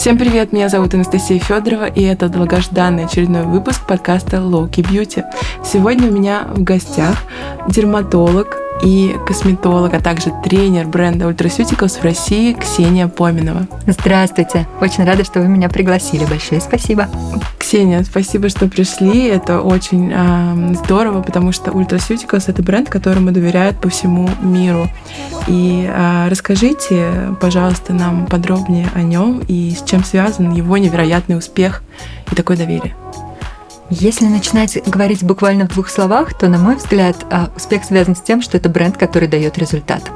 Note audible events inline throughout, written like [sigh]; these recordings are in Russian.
Всем привет, меня зовут Анастасия Федорова, и это долгожданный очередной выпуск подкаста Lowkey Beauty. Сегодня у меня в гостях дерматолог, и косметолог, а также тренер бренда Ultraceuticals в России Ксения Поминова. Здравствуйте. Очень рада, что вы меня пригласили. Большое спасибо. Ксения, спасибо, что пришли. Это очень э, здорово, потому что Ultraceuticals это бренд, которому доверяют по всему миру. И э, расскажите, пожалуйста, нам подробнее о нем и с чем связан его невероятный успех и такое доверие. Если начинать говорить буквально в двух словах, то, на мой взгляд, а, успех связан с тем, что это бренд, который дает результат.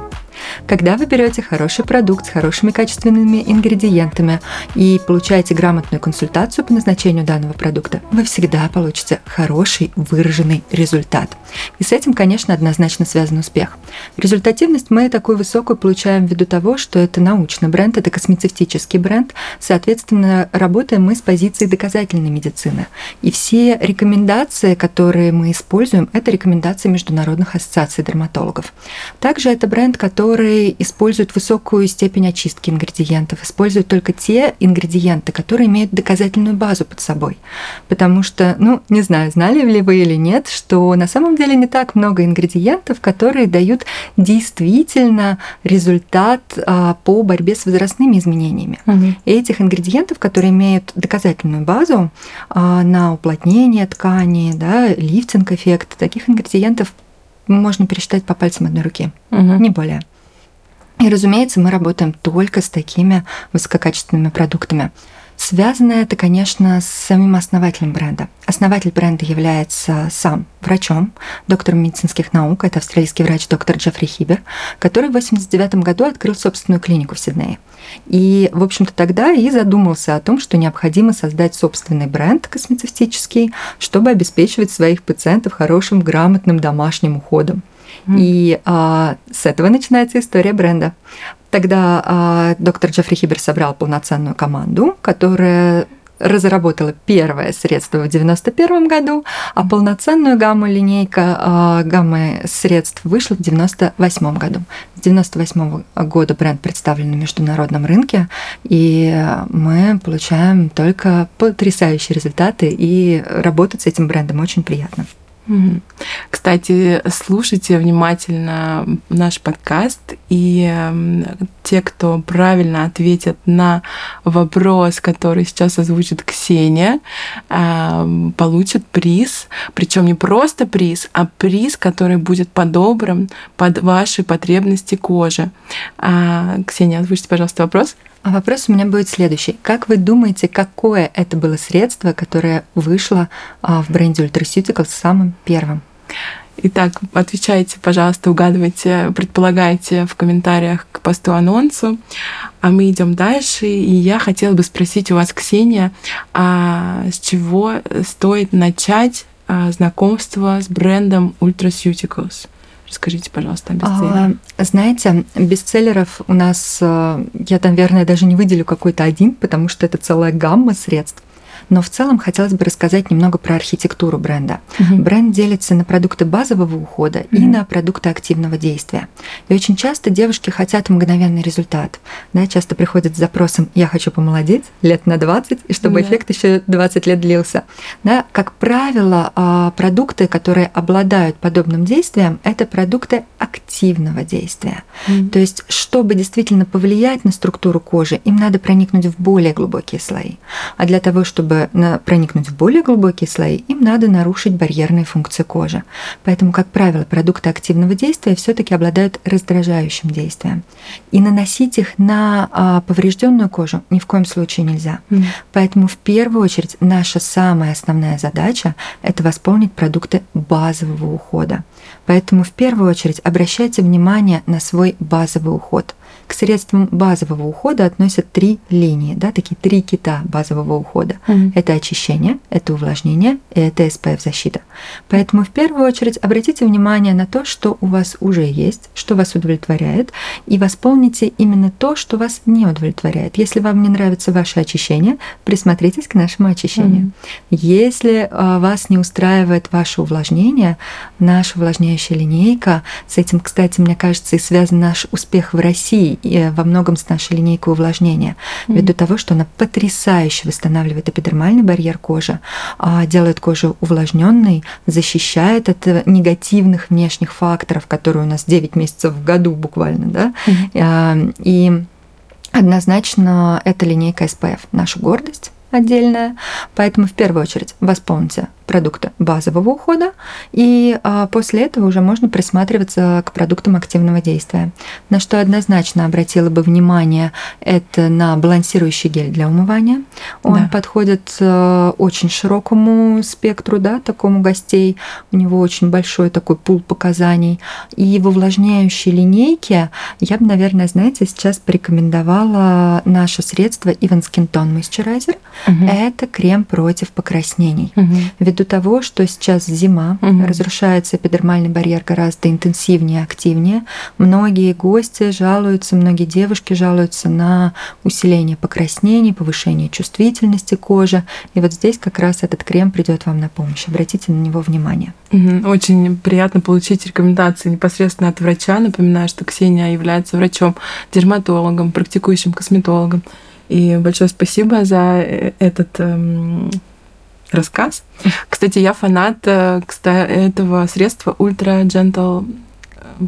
Когда вы берете хороший продукт с хорошими качественными ингредиентами и получаете грамотную консультацию по назначению данного продукта, вы всегда получите хороший выраженный результат. И с этим, конечно, однозначно связан успех. Результативность мы такую высокую получаем ввиду того, что это научный бренд, это косметический бренд, соответственно, работаем мы с позиции доказательной медицины. И все рекомендации, которые мы используем, это рекомендации международных ассоциаций дерматологов. Также это бренд, который которые используют высокую степень очистки ингредиентов, используют только те ингредиенты, которые имеют доказательную базу под собой. Потому что, ну, не знаю, знали ли вы или нет, что на самом деле не так много ингредиентов, которые дают действительно результат а, по борьбе с возрастными изменениями. Угу. И этих ингредиентов, которые имеют доказательную базу а, на уплотнение ткани, да, лифтинг-эффект, таких ингредиентов можно пересчитать по пальцам одной руки, угу. не более. И, разумеется, мы работаем только с такими высококачественными продуктами. Связано это, конечно, с самим основателем бренда. Основатель бренда является сам врачом, доктором медицинских наук, это австралийский врач доктор Джеффри Хибер, который в 1989 году открыл собственную клинику в Сиднее. И, в общем-то, тогда и задумался о том, что необходимо создать собственный бренд косметический, чтобы обеспечивать своих пациентов хорошим, грамотным домашним уходом. И а, с этого начинается история бренда. Тогда а, доктор Джеффри Хибер собрал полноценную команду, которая разработала первое средство в 1991 году, а полноценную гамму линейка а, гаммы средств вышла в 1998 году. С 1998 года бренд представлен на международном рынке, и мы получаем только потрясающие результаты, и работать с этим брендом очень приятно. Кстати, слушайте внимательно наш подкаст, и эм, те, кто правильно ответит на вопрос, который сейчас озвучит Ксения, эм, получат приз. Причем не просто приз, а приз, который будет подобран под ваши потребности кожи. А, Ксения, озвучите, пожалуйста, вопрос. А вопрос у меня будет следующий. Как вы думаете, какое это было средство, которое вышло а, в бренде Ultraceuticals самым первым? Итак, отвечайте, пожалуйста, угадывайте, предполагайте в комментариях к посту анонсу. А мы идем дальше. И я хотела бы спросить у вас, Ксения, а с чего стоит начать а, знакомство с брендом Ultraceuticals? Расскажите, пожалуйста, о бестселлерах. А, знаете, бестселлеров у нас, э, я, наверное, даже не выделю какой-то один, потому что это целая гамма средств. Но в целом хотелось бы рассказать немного про архитектуру бренда. Угу. Бренд делится на продукты базового ухода угу. и на продукты активного действия. И очень часто девушки хотят мгновенный результат. Да, часто приходят с запросом «я хочу помолодеть лет на 20, и чтобы да. эффект еще 20 лет длился». Да, как правило, а, продукты, которые обладают подобным действием, это продукты активного действия. Mm. То есть, чтобы действительно повлиять на структуру кожи, им надо проникнуть в более глубокие слои. А для того, чтобы чтобы проникнуть в более глубокие слои, им надо нарушить барьерные функции кожи. Поэтому, как правило, продукты активного действия все-таки обладают раздражающим действием. И наносить их на а, поврежденную кожу ни в коем случае нельзя. Mm. Поэтому в первую очередь наша самая основная задача – это восполнить продукты базового ухода. Поэтому в первую очередь обращайте внимание на свой базовый уход – к средствам базового ухода относят три линии, да, такие три кита базового ухода. Mm-hmm. Это очищение, это увлажнение и это SPF защита. Поэтому в первую очередь обратите внимание на то, что у вас уже есть, что вас удовлетворяет, и восполните именно то, что вас не удовлетворяет. Если вам не нравится ваше очищение, присмотритесь к нашему очищению. Mm-hmm. Если а, вас не устраивает ваше увлажнение, наша увлажняющая линейка, с этим, кстати, мне кажется, и связан наш успех в России во многом с нашей линейкой увлажнения, mm-hmm. ввиду того, что она потрясающе восстанавливает эпидермальный барьер кожи, а, делает кожу увлажненной, защищает от негативных внешних факторов, которые у нас 9 месяцев в году буквально, да, mm-hmm. и однозначно это линейка SPF, наша гордость отдельная. Поэтому в первую очередь восполните продукты базового ухода, и а, после этого уже можно присматриваться к продуктам активного действия. На что однозначно обратила бы внимание, это на балансирующий гель для умывания. Он да. подходит а, очень широкому спектру, да, такому гостей. У него очень большой такой пул показаний. И в увлажняющей линейке я бы, наверное, знаете, сейчас порекомендовала наше средство Even Skin Tone Moisturizer. Угу. Это крем против покраснений. Угу ввиду того, что сейчас зима, угу. разрушается эпидермальный барьер гораздо интенсивнее, активнее. Многие гости жалуются, многие девушки жалуются на усиление покраснений, повышение чувствительности кожи. И вот здесь как раз этот крем придет вам на помощь. Обратите на него внимание. Очень приятно получить рекомендации непосредственно от врача. Напоминаю, что Ксения является врачом-дерматологом, практикующим косметологом. И большое спасибо за э, этот эм, рассказ. Кстати, я фанат э, этого средства Ultra Gentle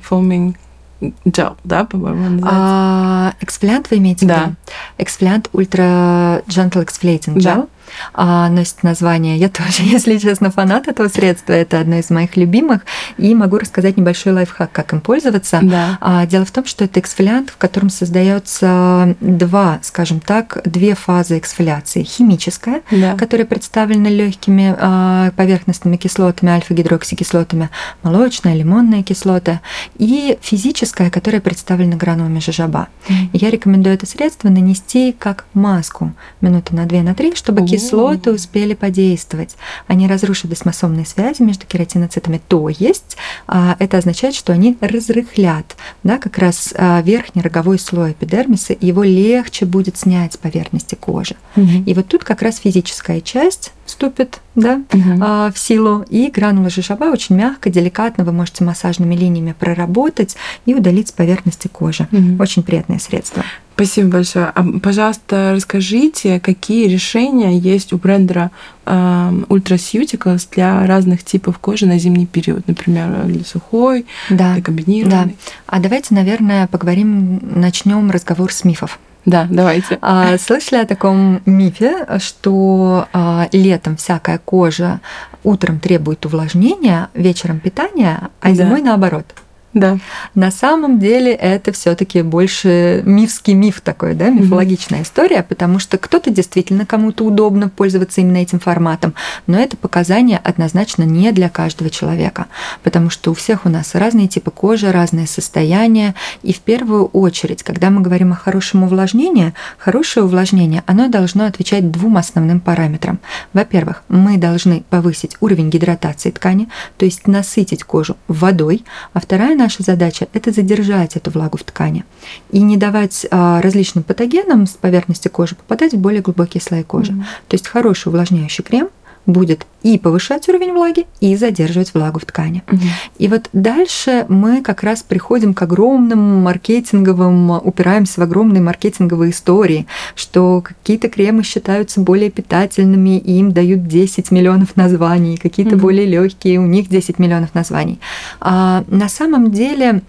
Foaming Gel, да, по-моему, называется? А, эксфолиант вы имеете виду? Да. Эксфолиант Ultra Gentle Exfoliating Gel. Да а, носит название. Я тоже, [laughs] если честно, фанат этого средства. Это одно из моих любимых. И могу рассказать небольшой лайфхак, как им пользоваться. Да. А, дело в том, что это эксфолиант, в котором создается два, скажем так, две фазы эксфоляции. Химическая, да. которая представлена легкими а, поверхностными кислотами, альфа-гидроксикислотами, молочная, лимонная кислота, и физическая, которая представлена гранулами жижаба. Mm. Я рекомендую это средство нанести как маску минуты на 2 на 3, чтобы mm кислоты успели подействовать. Они разрушили десмосомные связи между кератиноцитами. То есть а, это означает, что они разрыхлят да, как раз а, верхний роговой слой эпидермиса, его легче будет снять с поверхности кожи. Угу. И вот тут как раз физическая часть вступит да, угу. в силу, и гранула жижаба очень мягко, деликатно вы можете массажными линиями проработать и удалить с поверхности кожи. Угу. Очень приятное средство. Спасибо большое. А, пожалуйста, расскажите, какие решения есть у бренда э, Ultraceuticals для разных типов кожи на зимний период, например, для сухой, да, для комбинированной. Да. А давайте, наверное, поговорим, начнем разговор с мифов. Да, давайте. А, слышали о таком мифе, что а, летом всякая кожа утром требует увлажнения, вечером питания, а да. зимой наоборот? Да. На самом деле это все-таки больше мифский миф такой, да, мифологичная mm-hmm. история, потому что кто-то действительно кому-то удобно пользоваться именно этим форматом, но это показание однозначно не для каждого человека, потому что у всех у нас разные типы кожи, разные состояния, и в первую очередь, когда мы говорим о хорошем увлажнении, хорошее увлажнение, оно должно отвечать двум основным параметрам. Во-первых, мы должны повысить уровень гидратации ткани, то есть насытить кожу водой, а вторая наша задача – это задержать эту влагу в ткани и не давать а, различным патогенам с поверхности кожи попадать в более глубокие слои кожи. Mm-hmm. То есть хороший увлажняющий крем будет и повышать уровень влаги, и задерживать влагу в ткани. Угу. И вот дальше мы как раз приходим к огромным маркетинговым, упираемся в огромные маркетинговые истории, что какие-то кремы считаются более питательными, и им дают 10 миллионов названий, какие-то угу. более легкие, у них 10 миллионов названий. А на самом деле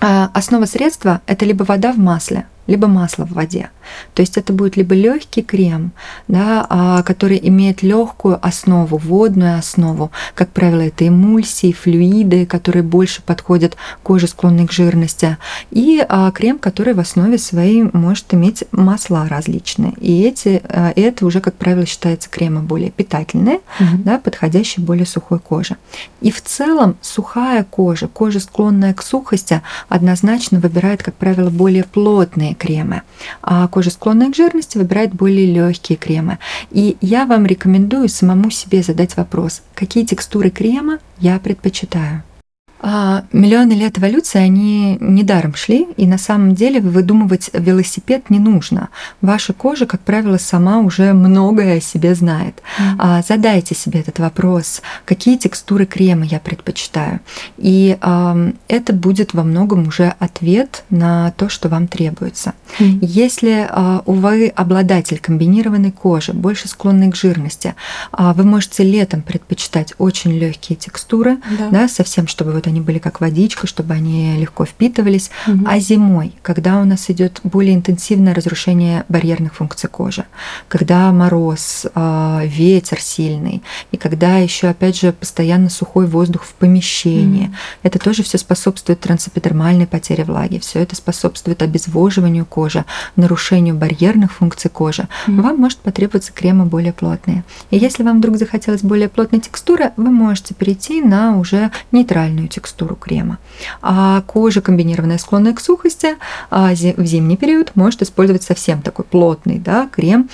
а, основа средства это либо вода в масле, либо масло в воде. То есть это будет либо легкий крем, да, а, который имеет легкую основу, водную основу. Как правило, это эмульсии, флюиды, которые больше подходят коже, склонной к жирности. И а, крем, который в основе своей может иметь масла различные. И эти, а, это уже, как правило, считается кремы более питательные, угу. да, подходящие более сухой коже. И в целом сухая кожа, кожа, склонная к сухости, однозначно выбирает, как правило, более плотные кремы. А кожа, склонная к жирности, выбирает более легкие кремы. И я вам рекомендую самому себе задать вопрос, какие текстуры крема я предпочитаю. А, миллионы лет эволюции, они недаром шли, и на самом деле выдумывать велосипед не нужно. Ваша кожа, как правило, сама уже многое о себе знает. Mm. Задайте себе этот вопрос, какие текстуры крема я предпочитаю. И это будет во многом уже ответ на то, что вам требуется. Mm. Если а, вы обладатель комбинированной кожи, больше склонный к жирности, вы можете летом предпочитать очень легкие текстуры, да. Да, совсем, чтобы вот они были как водичка, чтобы они легко впитывались. Угу. А зимой, когда у нас идет более интенсивное разрушение барьерных функций кожи, когда мороз, а, ветер сильный, и когда еще, опять же, постоянно сухой воздух в помещении, угу. это тоже все способствует трансэпидермальной потере влаги, все это способствует обезвоживанию кожи, нарушению барьерных функций кожи. Угу. Вам может потребоваться кремы более плотные. И если вам вдруг захотелось более плотной текстуры, вы можете перейти на уже нейтральную текстуру крема. А кожа комбинированная, склонная к сухости, а в зимний период может использовать совсем такой плотный да, крем,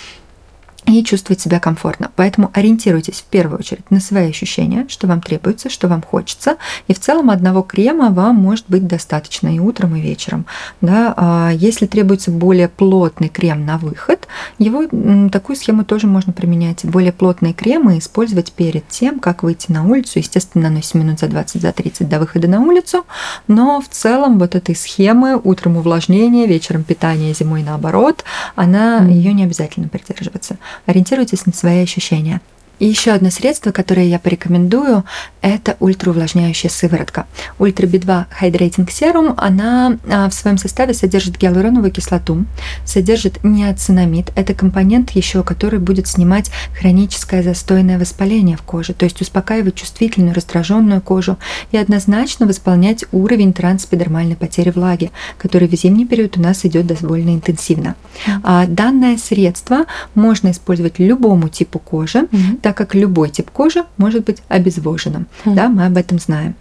и чувствовать себя комфортно. Поэтому ориентируйтесь в первую очередь на свои ощущения, что вам требуется, что вам хочется. И в целом одного крема вам может быть достаточно и утром, и вечером. Да? А если требуется более плотный крем на выход, его такую схему тоже можно применять. Более плотные кремы использовать перед тем, как выйти на улицу. Естественно, наносим минут за 20, за 30 до выхода на улицу. Но в целом вот этой схемы утром увлажнение, вечером питание, зимой наоборот, она mm. ее не обязательно придерживаться ориентируйтесь на свои ощущения. И еще одно средство, которое я порекомендую, это ультраувлажняющая сыворотка. Ультра B2 Hydrating Serum, она а, в своем составе содержит гиалуроновую кислоту, содержит неоцинамид. Это компонент еще, который будет снимать хроническое застойное воспаление в коже, то есть успокаивать чувствительную, раздраженную кожу и однозначно восполнять уровень трансэпидермальной потери влаги, который в зимний период у нас идет довольно интенсивно. А данное средство можно использовать любому типу кожи, mm-hmm так как любой тип кожи может быть обезвоженным. Mm. Да, мы об этом знаем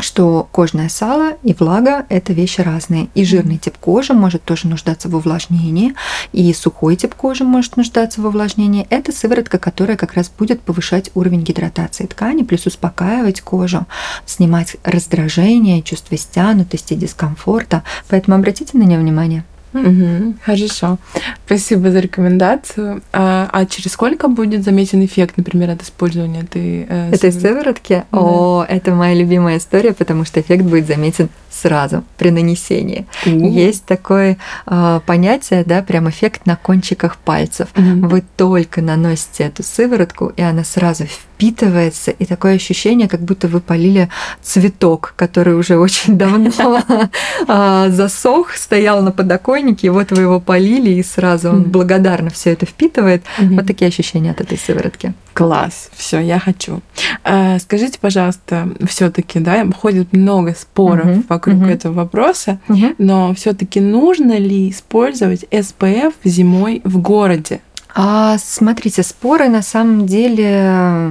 что кожное сало и влага – это вещи разные. И жирный тип кожи может тоже нуждаться в увлажнении, и сухой тип кожи может нуждаться в увлажнении. Это сыворотка, которая как раз будет повышать уровень гидратации ткани, плюс успокаивать кожу, снимать раздражение, чувство стянутости, дискомфорта. Поэтому обратите на нее внимание. Угу, хорошо. Спасибо за рекомендацию. А, а через сколько будет заметен эффект, например, от использования этой э, Этой сыворотки? Да. О, это моя любимая история, потому что эффект будет заметен сразу при нанесении. У. Есть такое э, понятие, да, прям эффект на кончиках пальцев. Угу. Вы только наносите эту сыворотку, и она сразу впитывается, и такое ощущение, как будто вы полили цветок, который уже очень давно [laughs] а, засох, стоял на подоконнике, и вот вы его полили, и сразу он благодарно все это впитывает. Вот такие ощущения от этой сыворотки. Класс, все, я хочу. А, скажите, пожалуйста, все-таки, да, ходит много споров угу, вокруг угу. этого вопроса, угу. но все-таки нужно ли использовать SPF зимой в городе? А, смотрите, споры на самом деле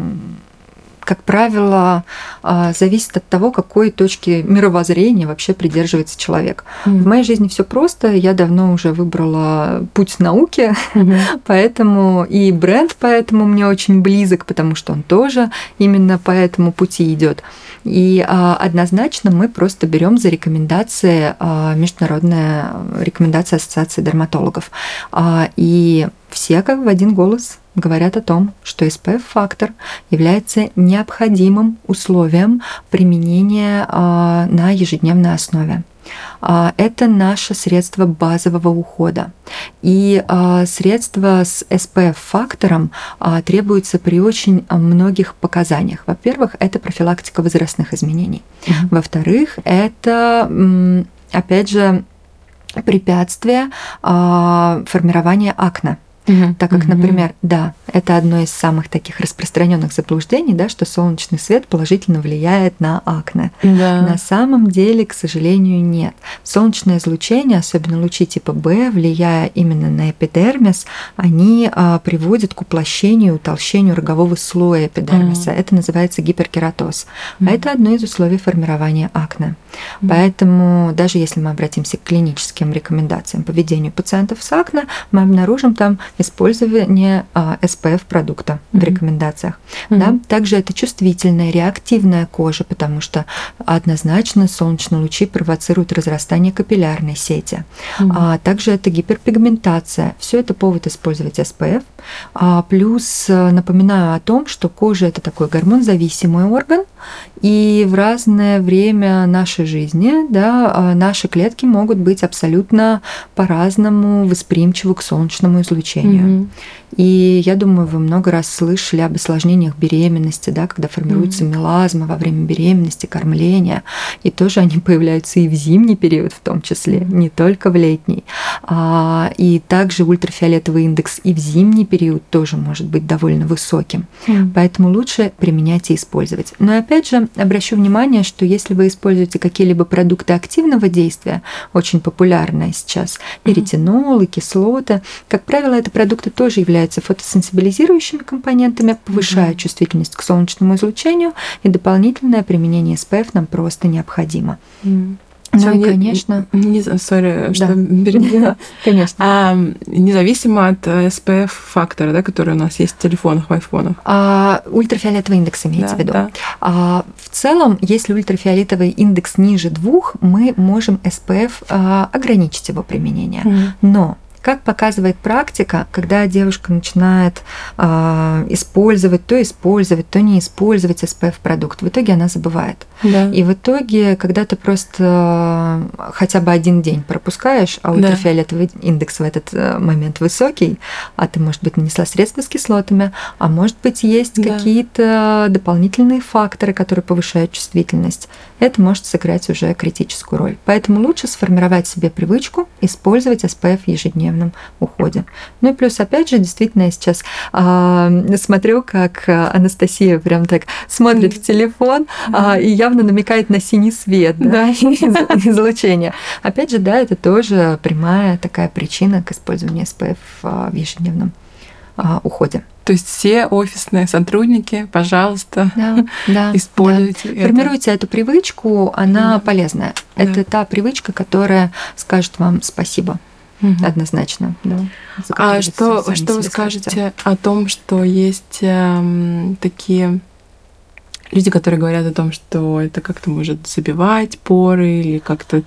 как правило, а, зависит от того, какой точки мировоззрения вообще придерживается человек. Mm-hmm. В моей жизни все просто. Я давно уже выбрала путь науки, mm-hmm. [laughs] поэтому и бренд поэтому мне очень близок, потому что он тоже именно по этому пути идет. И а, однозначно мы просто берем за рекомендации а, международная рекомендация Ассоциации дерматологов. И все как в один голос говорят о том, что SPF-фактор является необходимым условием применения а, на ежедневной основе. А, это наше средство базового ухода. И а, средства с SPF-фактором требуются при очень многих показаниях. Во-первых, это профилактика возрастных изменений. Mm-hmm. Во-вторых, это, опять же, препятствие формирования акне Угу, так как, угу. например, да, это одно из самых таких распространенных заблуждений, да, что солнечный свет положительно влияет на акне. Да. На самом деле, к сожалению, нет. Солнечное излучение, особенно лучи типа Б, влияя именно на эпидермис, они а, приводят к уплощению, утолщению рогового слоя эпидермиса. Угу. Это называется гиперкератоз. Угу. А это одно из условий формирования акне. Угу. Поэтому даже если мы обратимся к клиническим рекомендациям по ведению пациентов с акне, мы обнаружим там использование а, SPF продукта mm-hmm. в рекомендациях. Mm-hmm. Да? Также это чувствительная, реактивная кожа, потому что однозначно солнечные лучи провоцируют разрастание капиллярной сети. Mm-hmm. А также это гиперпигментация. Все это повод использовать SPF. А, плюс э, напоминаю о том, что кожа это такой гормон-зависимый орган, и в разное время нашей жизни да, а, наши клетки могут быть абсолютно по-разному восприимчивы к солнечному излучению. Mm-hmm. И я думаю, вы много раз слышали об осложнениях беременности, да, когда формируются mm-hmm. мелазмы во время беременности, кормления. И тоже они появляются и в зимний период в том числе, mm-hmm. не только в летний. А, и также ультрафиолетовый индекс и в зимний период тоже может быть довольно высоким. Mm-hmm. Поэтому лучше применять и использовать. Но опять же, обращу внимание, что если вы используете какие-либо продукты активного действия, очень популярные сейчас, и ретинол, и кислоты, как правило, это продукты тоже являются фотосенсибилизирующими компонентами, mm-hmm. чувствительность к солнечному излучению, и дополнительное применение SPF нам просто необходимо. Mm-hmm. Ну, и, конечно. Не, sorry, что да. [laughs] конечно. А, независимо от SPF-фактора, да, который у нас есть в телефонах, в айфонах. А, ультрафиолетовый индекс имеется да, в виду. Да. А, в целом, если ультрафиолетовый индекс ниже двух, мы можем SPF а, ограничить его применение. Mm. Но как показывает практика, когда девушка начинает э, использовать, то использовать, то не использовать SPF-продукт, в итоге она забывает. Да. И в итоге, когда ты просто хотя бы один день пропускаешь, а ультрафиолетовый да. индекс в этот э, момент высокий, а ты, может быть, нанесла средства с кислотами, а может быть, есть да. какие-то дополнительные факторы, которые повышают чувствительность, это может сыграть уже критическую роль. Поэтому лучше сформировать себе привычку использовать SPF ежедневно ежедневном уходе. Ну и плюс, опять же, действительно, я сейчас э, смотрю, как Анастасия прям так смотрит в телефон э, и явно намекает на синий свет да, [laughs] излучения. Опять же, да, это тоже прямая такая причина к использованию SPF в ежедневном уходе. То есть все офисные сотрудники, пожалуйста, да, да, [laughs] используйте. Да. Это. Формируйте эту привычку, она да. полезная. Да. Это та привычка, которая скажет вам спасибо. Угу. Однозначно, да. А что, что вы скажете о том, что есть эм, такие люди, которые говорят о том, что это как-то может забивать поры или как-то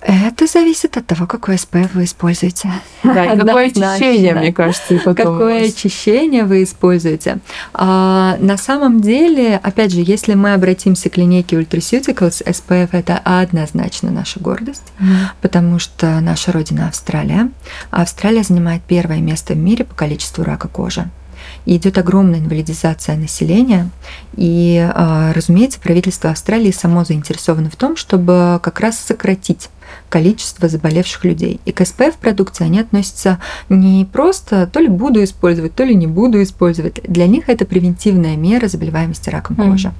это зависит от того, какой SPF вы используете. [laughs] Да, и какое очищение, мне кажется, и потом. Какое очищение вы используете. А, на самом деле, опять же, если мы обратимся к линейке Ultraceuticals, SPF это однозначно наша гордость, mm. потому что наша родина Австралия. Австралия занимает первое место в мире по количеству рака кожи идет огромная инвалидизация населения. И, а, разумеется, правительство Австралии само заинтересовано в том, чтобы как раз сократить количество заболевших людей. И к СПФ продукции они относятся не просто то ли буду использовать, то ли не буду использовать. Для них это превентивная мера заболеваемости раком кожи. Mm.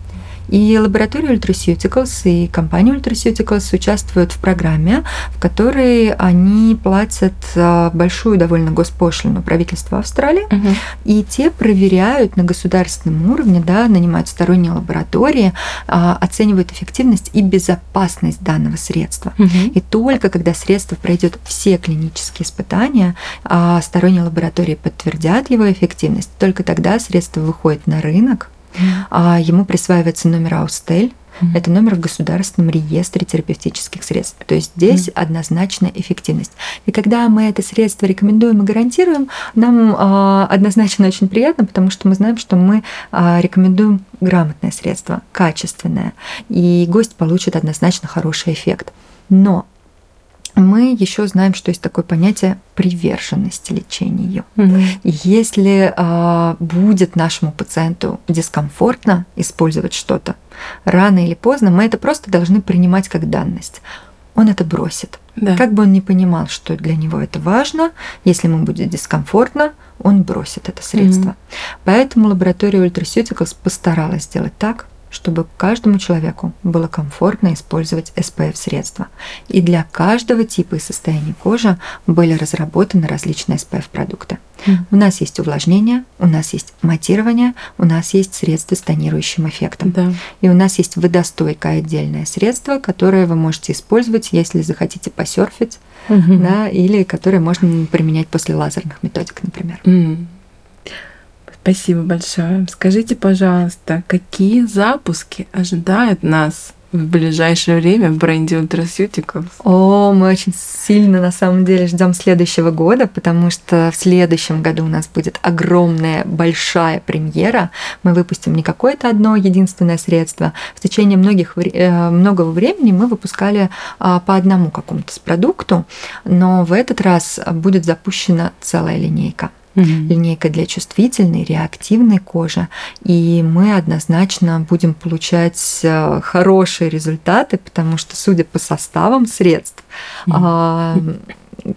И лаборатория Ultraceuticals и компания Ultraceuticals участвуют в программе, в которой они платят а, большую довольно госпошлину правительству Австралии, угу. и те проверяют на государственном уровне, да, нанимают сторонние лаборатории, а, оценивают эффективность и безопасность данного средства. Угу. И только когда средство пройдет все клинические испытания, а, сторонние лаборатории подтвердят его эффективность, только тогда средство выходит на рынок, а ему присваивается номер Аустель. Mm-hmm. Это номер в государственном реестре терапевтических средств. То есть здесь mm-hmm. однозначная эффективность. И когда мы это средство рекомендуем и гарантируем, нам э, однозначно очень приятно, потому что мы знаем, что мы э, рекомендуем грамотное средство, качественное, и гость получит однозначно хороший эффект. Но мы еще знаем, что есть такое понятие приверженности лечению. Mm-hmm. Если э, будет нашему пациенту дискомфортно использовать что-то, рано или поздно мы это просто должны принимать как данность. Он это бросит. Да. Как бы он ни понимал, что для него это важно, если ему будет дискомфортно, он бросит это средство. Mm-hmm. Поэтому лаборатория Ultraceuticals постаралась сделать так, чтобы каждому человеку было комфортно использовать SPF-средства. И для каждого типа и состояния кожи были разработаны различные SPF-продукты. Mm. У нас есть увлажнение, у нас есть матирование, у нас есть средства с тонирующим эффектом. Да. И у нас есть водостойкое отдельное средство, которое вы можете использовать, если захотите посерфить угу. да, или которые можно применять после лазерных методик, например. Mm. Спасибо большое. Скажите, пожалуйста, какие запуски ожидают нас в ближайшее время в бренде Ultraceuticals? О, мы очень сильно на самом деле ждем следующего года, потому что в следующем году у нас будет огромная, большая премьера. Мы выпустим не какое-то одно единственное средство. В течение многих, э, многого времени мы выпускали а, по одному какому-то продукту, но в этот раз будет запущена целая линейка угу. линейка для чувствительной, реактивной кожи. И мы однозначно будем получать э, хорошие результаты, потому что, судя по составам средств, угу.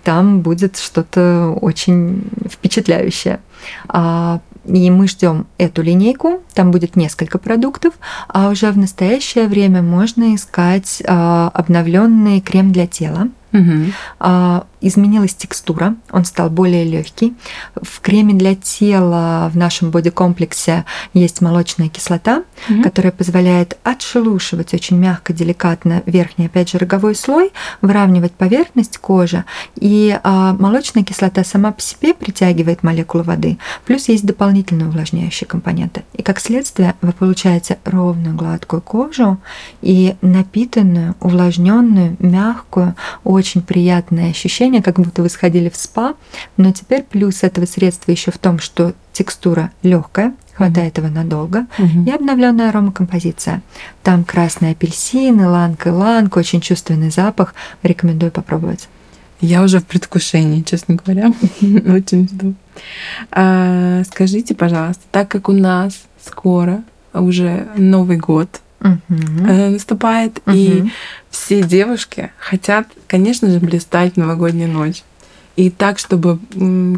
там будет что-то очень впечатляющее. А, и мы ждем эту линейку, там будет несколько продуктов, а уже в настоящее время можно искать а, обновленный крем для тела. Угу изменилась текстура, он стал более легкий. В креме для тела в нашем бодикомплексе есть молочная кислота, угу. которая позволяет отшелушивать очень мягко, деликатно верхний, опять же, роговой слой, выравнивать поверхность кожи. И а, молочная кислота сама по себе притягивает молекулы воды, плюс есть дополнительные увлажняющие компоненты. И как следствие вы получаете ровную гладкую кожу и напитанную, увлажненную, мягкую, очень приятное ощущение ощущение, как будто вы сходили в спа, но теперь плюс этого средства еще в том, что текстура легкая, хватает его надолго, угу. и обновленная аромакомпозиция. Там красный апельсин, иланг, иланг, очень чувственный запах. Рекомендую попробовать. Я уже в предвкушении, честно говоря. [laughs] Очень жду. А, скажите, пожалуйста, так как у нас скоро уже Новый год, uh наступает, и все девушки хотят, конечно же, блистать в новогоднюю ночь. И так, чтобы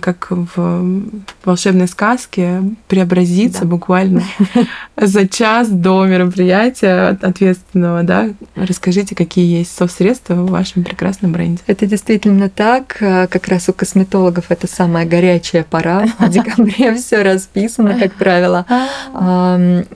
как в волшебной сказке преобразиться да. буквально [laughs] за час до мероприятия ответственного, да? Расскажите, какие есть соцсредства в вашем прекрасном бренде. Это действительно так. Как раз у косметологов это самая горячая пора. [laughs] В декабре все расписано, как правило.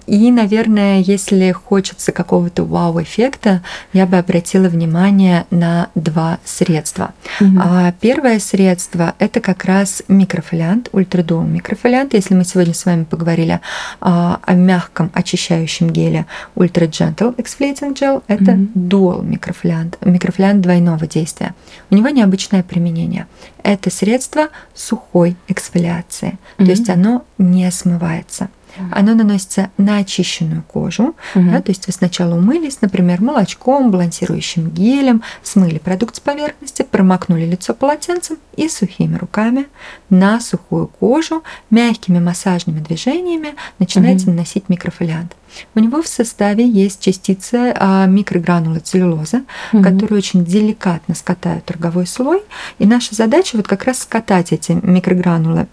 И, наверное, если хочется какого-то вау-эффекта, я бы обратила внимание на два средства. А, первое средство – это как раз микрофолиант, ультрадуал микрофолиант. Если мы сегодня с вами поговорили а, о мягком очищающем геле Ultra Gentle Exfoliating Gel, это mm-hmm. дуал микрофолиант, микрофолиант двойного действия. У него необычное применение. Это средство сухой эксфолиации, mm-hmm. то есть оно не смывается. Оно наносится на очищенную кожу. Угу. Да, то есть вы сначала умылись, например, молочком, балансирующим гелем, смыли продукт с поверхности, промокнули лицо полотенцем и сухими руками на сухую кожу мягкими массажными движениями начинаете угу. наносить микрофолиант. У него в составе есть частицы а, микрогранулы целлюлозы, угу. которые очень деликатно скатают роговой слой. И наша задача вот как раз скатать эти микрогранулы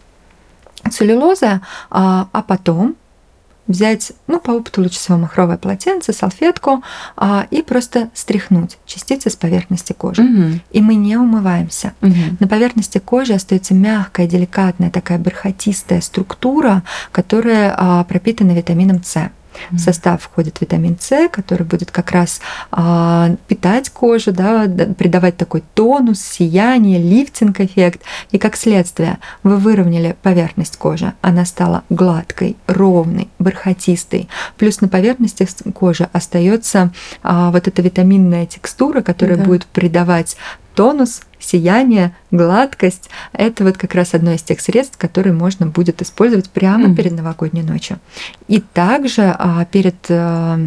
целлюлоза, а, а потом взять, ну, по опыту лучше всего махровое полотенце, салфетку а, и просто стряхнуть частицы с поверхности кожи. Угу. И мы не умываемся. Угу. На поверхности кожи остается мягкая, деликатная, такая бархатистая структура, которая а, пропитана витамином С. В состав входит витамин С, который будет как раз а, питать кожу, да, придавать такой тонус, сияние, лифтинг-эффект. И как следствие вы выровняли поверхность кожи. Она стала гладкой, ровной, бархатистой. Плюс на поверхности кожи остается а, вот эта витаминная текстура, которая да. будет придавать тонус, сияние, гладкость. Это вот как раз одно из тех средств, которые можно будет использовать прямо mm. перед новогодней ночью. И также а, перед а,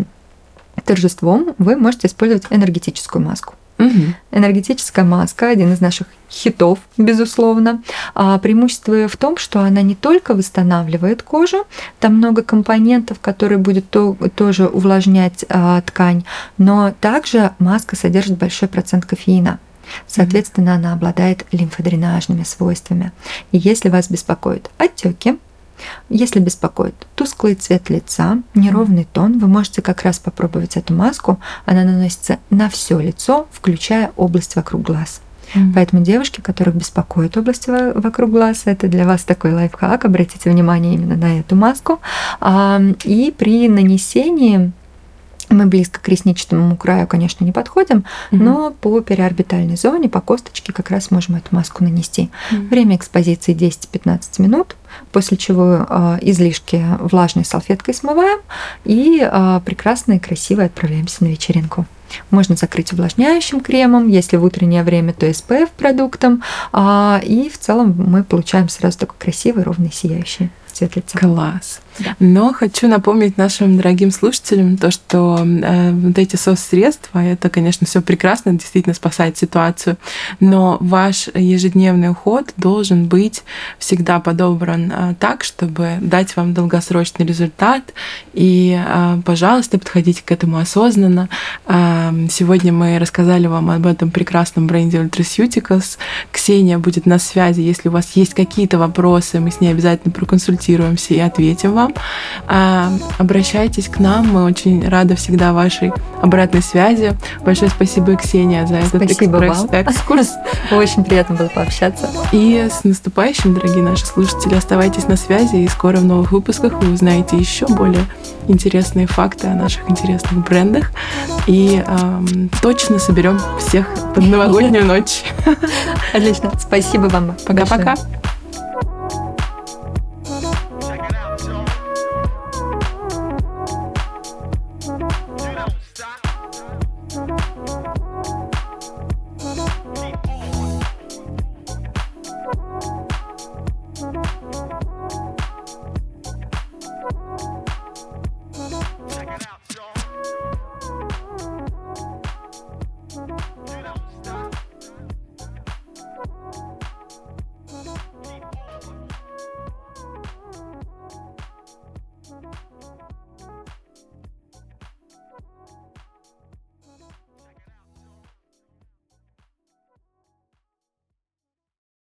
торжеством вы можете использовать энергетическую маску. Угу. Энергетическая маска один из наших хитов, безусловно. А преимущество в том, что она не только восстанавливает кожу, там много компонентов, которые будут то, тоже увлажнять а, ткань, но также маска содержит большой процент кофеина. Соответственно, она обладает лимфодренажными свойствами. И если вас беспокоят отеки, если беспокоит тусклый цвет лица, неровный тон, вы можете как раз попробовать эту маску. Она наносится на все лицо, включая область вокруг глаз. Mm-hmm. Поэтому девушки, которых беспокоит область вокруг глаз, это для вас такой лайфхак. Обратите внимание именно на эту маску. И при нанесении Мы близко к ресничному краю, конечно, не подходим, mm-hmm. но по периорбитальной зоне, по косточке как раз можем эту маску нанести. Mm-hmm. Время экспозиции 10-15 минут, после чего э, излишки влажной салфеткой смываем и э, прекрасно и красиво отправляемся на вечеринку. Можно закрыть увлажняющим кремом, если в утреннее время, то SPF продуктом. А, и в целом мы получаем сразу такой красивый, ровный, сияющий цвет лица. Класс. Но хочу напомнить нашим дорогим слушателям то, что э, вот эти соцсредства, это, конечно, все прекрасно, действительно спасает ситуацию, но ваш ежедневный уход должен быть всегда подобран э, так, чтобы дать вам долгосрочный результат. И, э, пожалуйста, подходите к этому осознанно. Э, сегодня мы рассказали вам об этом прекрасном бренде Ultraceuticals. Ксения будет на связи. Если у вас есть какие-то вопросы, мы с ней обязательно проконсультируемся и ответим вам. А, обращайтесь к нам, мы очень рады всегда вашей обратной связи. Большое спасибо, Ксения, за этот спасибо экспресс-экскурс. [laughs] Очень приятно было пообщаться. И с наступающим, дорогие наши слушатели, оставайтесь на связи, и скоро в новых выпусках вы узнаете еще более интересные факты о наших интересных брендах. И эм, точно соберем всех под новогоднюю [laughs] ночь. Отлично. Спасибо вам. Пока-пока.